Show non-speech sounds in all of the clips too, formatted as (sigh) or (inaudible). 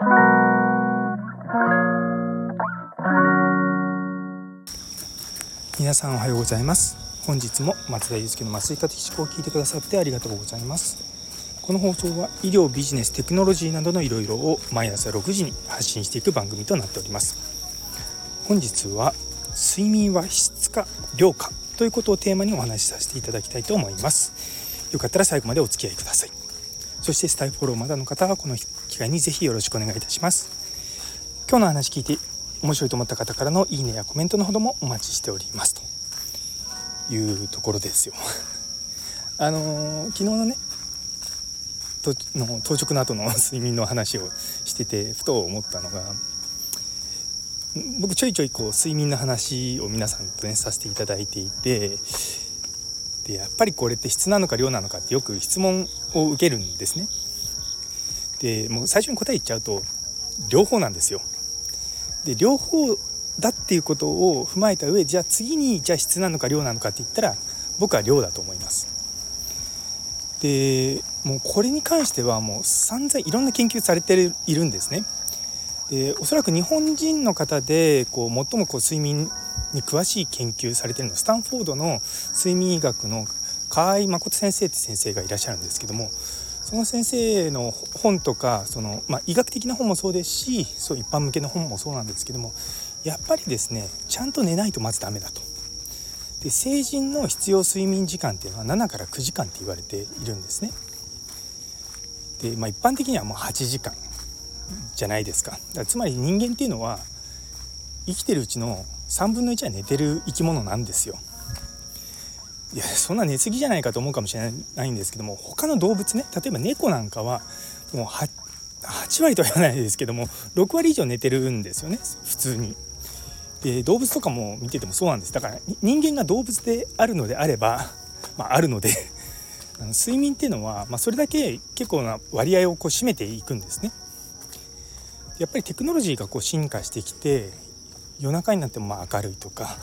皆さんおはようございます。本日も松田祐介の麻酔科的思考を聞いてくださってありがとうございます。この放送は医療ビジネステクノロジーなどのいろいろを毎朝6時に発信していく番組となっております。本日は睡眠は質か量かということをテーマにお話しさせていただきたいと思います。よかったら最後までお付き合いください。そしてスタイフォローまだの方はこの機会にぜひよろしくお願いいたします。今日の話聞いて面白いと思った方からのいいねやコメントのほどもお待ちしております。というところですよ。(laughs) あのー、昨日のねとの当直の後の睡眠の話をしててふと思ったのが僕ちょいちょいこう睡眠の話を皆さんとねさせていただいていてでやっぱりこれって質なのか量なのかってよく質問を受けるんですね。でもう最初に答え言っちゃうと両方なんですよ。で両方だっていうことを踏まえた上じゃあ次にじゃあ質なのか量なのかって言ったら僕は量だと思います。でもうこれに関してはもう散々いろんな研究されているんですね。でおそらく日本人の方でこう最もこう睡眠に詳しい研究されてるのはスタンフォードの睡眠医学の河合誠先生って先生がいらっしゃるんですけどもその先生の本とかその、まあ、医学的な本もそうですしそう一般向けの本もそうなんですけどもやっぱりですねちゃんと寝ないとまずダメだと。で成人の必要睡眠時間っていうのは7から9時間って言われているんですね。で、まあ、一般的にはもう8時間じゃないですかだからつまり人間っていうのは生きてるうちの3分の1は寝てる生き物なんですよ。いやそんな寝過ぎじゃないかと思うかもしれないんですけども他の動物ね例えば猫なんかはもう 8, 8割とは言わないですけども6割以上寝てるんですよね普通に。で動物とかも見ててもそうなんですだから人間が動物であるのであれば、まあ、あるので (laughs) あの睡眠っていうのは、まあ、それだけ結構な割合をこう占めていくんですね。やっぱりテクノロジーがこう進化してきて夜中になってもまあ明るいとか、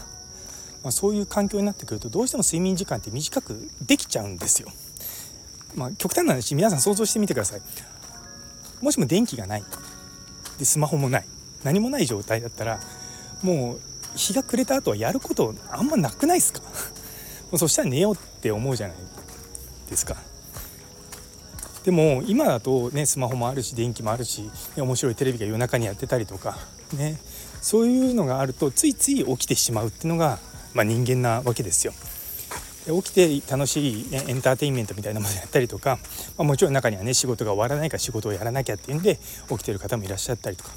まあ、そういう環境になってくるとどうしても睡眠時間って短くできちゃうんですよ。まあ、極端な話皆さん想像してみてください。もしも電気がないでスマホもない何もない状態だったらもう日が暮れた後はやることあんまなくないですか？もうそしたら寝ようって思うじゃないですか。でも今だとねスマホもあるし電気もあるし、ね、面白いテレビが夜中にやってたりとかねそういうのがあるとついつい起きてしまうっていうのが、まあ、人間なわけですよ。で起きて楽しい、ね、エンターテインメントみたいなものやったりとか、まあ、もちろん中にはね仕事が終わらないから仕事をやらなきゃっていうんで起きてる方もいらっしゃったりとか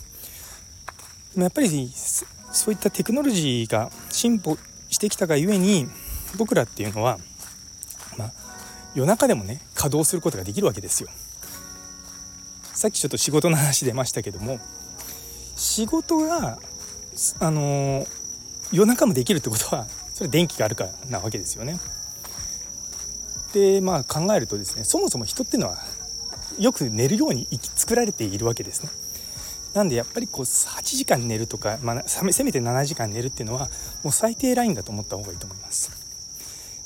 でもやっぱりそういったテクノロジーが進歩してきたがゆえに僕らっていうのは、まあ、夜中でもね稼働することができるわけですよ。さっきちょっと仕事の話出ましたけども仕事があの夜中もできるってことはそれ電気があるからなわけですよね。でまあ考えるとですねそもそも人っていうのはよく寝るように作られているわけですね。なんでやっぱりこう8時間寝るとか、まあ、せめて7時間寝るっていうのはもう最低ラインだと思った方がいいと思います。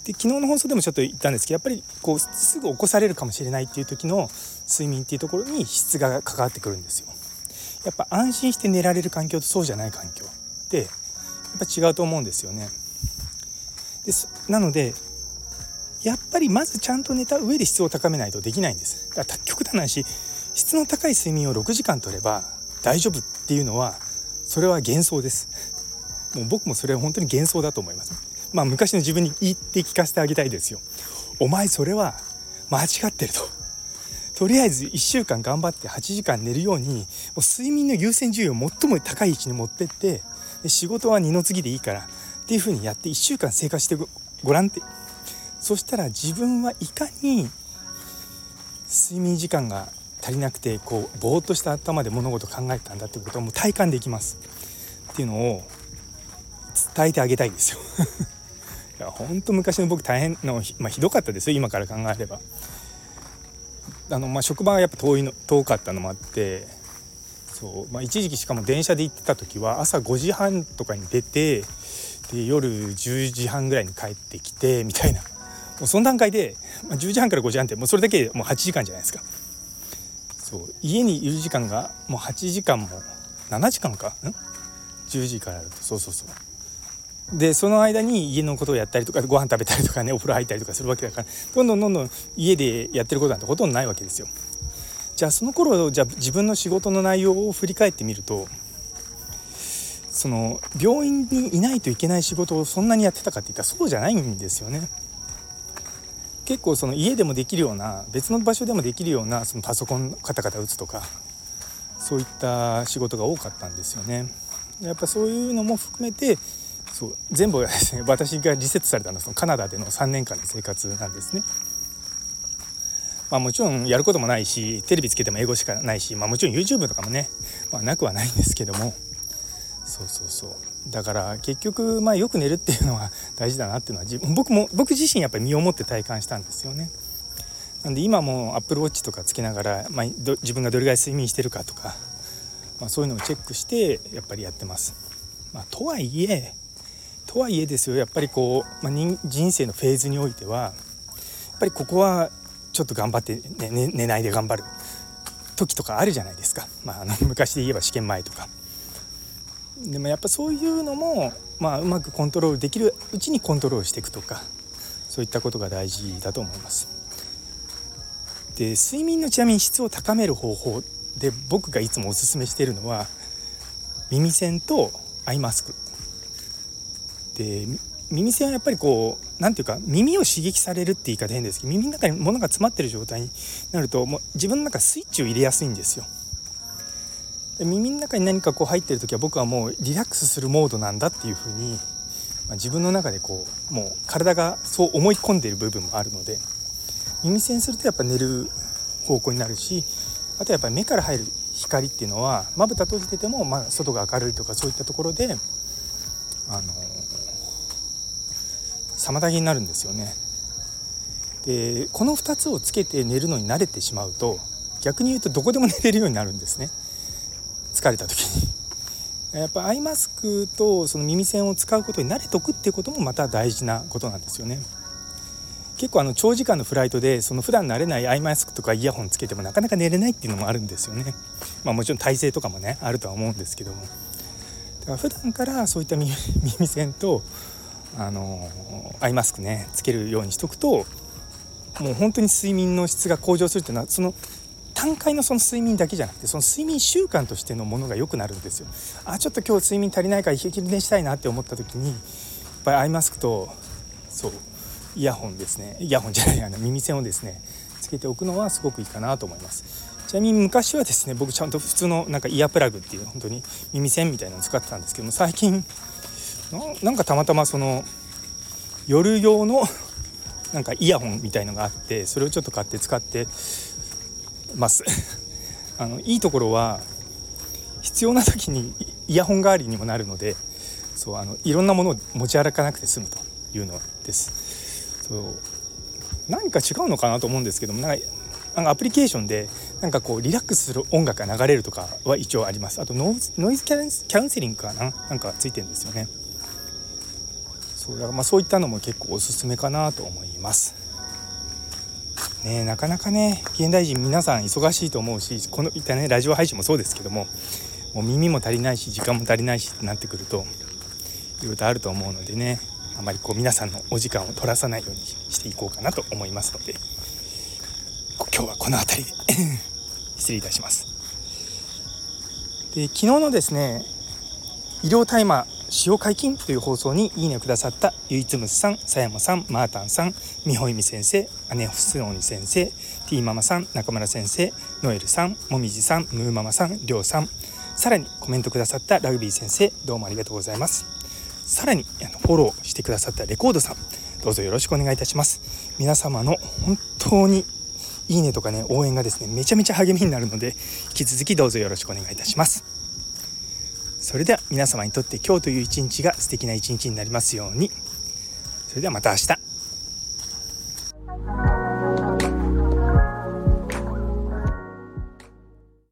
で昨日の放送でもちょっと言ったんですけどやっぱりこうすぐ起こされるかもしれないっていう時の睡眠っていうところに質が関わってくるんですよ。やっぱ安心して寝られる環境とそうじゃない環境ってやっぱ違うと思うんですよね。ですなのでやっぱりまずちゃんと寝た上で質を高めないとできないんです。だから極端な話質の高い睡眠を6時間取れば大丈夫っていうのはそれは幻想です。もう僕もそれは本当に幻想だと思います。まあ、昔の自分に言って聞かせてあげたいですよ。お前それは間違ってると。とりあえず1週間頑張って8時間寝るようにもう睡眠の優先順位を最も高い位置に持ってってで仕事は二の次でいいからっていうふうにやって1週間生活してごらんって。そしたら自分はいかに睡眠時間が足りなくてこうぼーっとした頭で物事考えたんだってことをもう体感できます。っていうのを伝えてあげたいんですよ。(laughs) いや本当昔の僕大変の、まあ、ひどかったですよ今から考えれば。あのまあ、職場がやっぱ遠いの遠かったのもあってそう、まあ、一時期しかも電車で行ってた時は朝5時半とかに出てで夜10時半ぐらいに帰ってきてみたいな。もうその段階で、まあ、10時半から5時半ってもうそれだけでもう8時間じゃないですか。そう家にいる時間がもう8時間も7時間か？ん？10時からだと。そうそうそう。でその間に家のことをやったりとかご飯食べたりとかねお風呂入ったりとかするわけだからどんどんどんどん家でやってることなんてほとんどないわけですよ。じゃあその頃じゃ自分の仕事の内容を振り返ってみるとその病院にいないといけない仕事をそんなにやってたかっていったらそうじゃないんですよね。結構その家でもできるような別の場所でもできるようなそのパソコンカタカタ打つとかそういった仕事が多かったんですよね。やっぱそういうのも含めてそう全部私がリセットされたのはそのカナダでの3年間の生活なんですね。まあ、もちろんやることもないしテレビつけても英語しかないし、まあ、もちろん YouTube とかもね、まあ、なくはないんですけどもそうそうそうだから結局まあよく寝るっていうのは大事だなっていうのは自分僕も僕自身やっぱり身をもって体感したんですよね。なんで今も Apple Watch とかつけながら、まあ、自分がどれぐらい睡眠してるかとか、まあ、そういうのをチェックしてやっぱりやってます。まあ、とはいえとはいえですよやっぱりこう、まあ、人生のフェーズにおいてはやっぱりここはちょっと頑張って寝、ね、寝ないで頑張る時とかあるじゃないですか、まあ、あの (laughs) 昔で言えば試験前とか。でもやっぱそういうのも、まあ、うまくコントロールできるうちにコントロールしていくとかそういったことが大事だと思います。で睡眠のちなみに質を高める方法で僕がいつもおすすめしているのは耳栓とアイマスクで耳栓はやっぱりこう何ていうか耳を刺激されるって言い方変ですけど耳の中に物が詰まってる状態になるともう自分の中スイッチを入れやすいんですよ。耳の中に何かこう入ってる時は僕はもうリラックスするモードなんだっていうふうに、まあ、自分の中でこうもう体がそう思い込んでいる部分もあるので耳栓するとやっぱ寝る方向になるしあとやっぱり目から入る光っていうのはまぶた閉じてても、まあ、外が明るいとかそういったところであの妨げになるんですよね。でこの2つをつけて寝るのに慣れてしまうと逆に言うとどこでも寝れるようになるんですね。疲れた時にやっぱアイマスクとその耳栓を使うことに慣れとくっていうこともまた大事なことなんですよね結構あの長時間のフライトでその普段慣れないアイマスクとかイヤホンつけてもなかなか寝れないっていうのもあるんですよねまあもちろん体勢とかもねあるとは思うんですけどもだから普段からそういった耳 (laughs) 栓とあのアイマスクねつけるようにしとくともう本当に睡眠の質が向上するっていうのはその単回のその睡眠だけじゃなくてその睡眠習慣としてのものが良くなるんですよ。あちょっと今日睡眠足りないから昼寝したいなって思った時にやっぱりアイマスクとそうイヤホンですねイヤホンじゃないあの耳栓をですねつけておくのはすごくいいかなと思いますちなみに昔はですね僕ちゃんと普通のなんかイヤープラグっていう本当に耳栓みたいなの使ってたんですけども最近なんかたまたまその夜用の (laughs) なんかイヤホンみたいのがあってそれをちょっと買って使ってます。(laughs) あのいいところは必要な時にイヤホン代わりにもなるのでそうあのいろんなものを持ち歩かなくて済むというのです。そう何か違うのかなと思うんですけどもなんかなんかアプリケーションでなんかこうリラックスする音楽が流れるとかは一応あります。あとノイズキャンセリングかな？なんかついてるんですよね。そうだからまあそういったのも結構おすすめかなと思いますね、なかなかね現代人皆さん忙しいと思うしこのいったねラジオ配信もそうですけどももう耳も足りないし時間も足りないしってなってくるといろいろとあると思うのでねあまりこう皆さんのお時間を取らさないようにしていこうかなと思いますので今日はこの辺りで (laughs) 失礼いたします。で昨日のですね医療タイマー使用解禁という放送にいいねをくださったゆいつむさん、さやまさん、マータンさん、みほいみ先生、姉ふすのに先生、ティーママさん、中村先生、ノエルさん、もみじさん、ムーママさん、りょうさん、さらにコメントくださったラグビー先生、どうもありがとうございます。さらにあのフォローしてくださったレコードさん、どうぞよろしくお願いいたします。皆様の本当にいいねとかね、応援がですね、めちゃめちゃ励みになるので、引き続きどうぞよろしくお願いいたします。それでは皆様にとって今日という一日が素敵な一日になりますように。それではまた明日。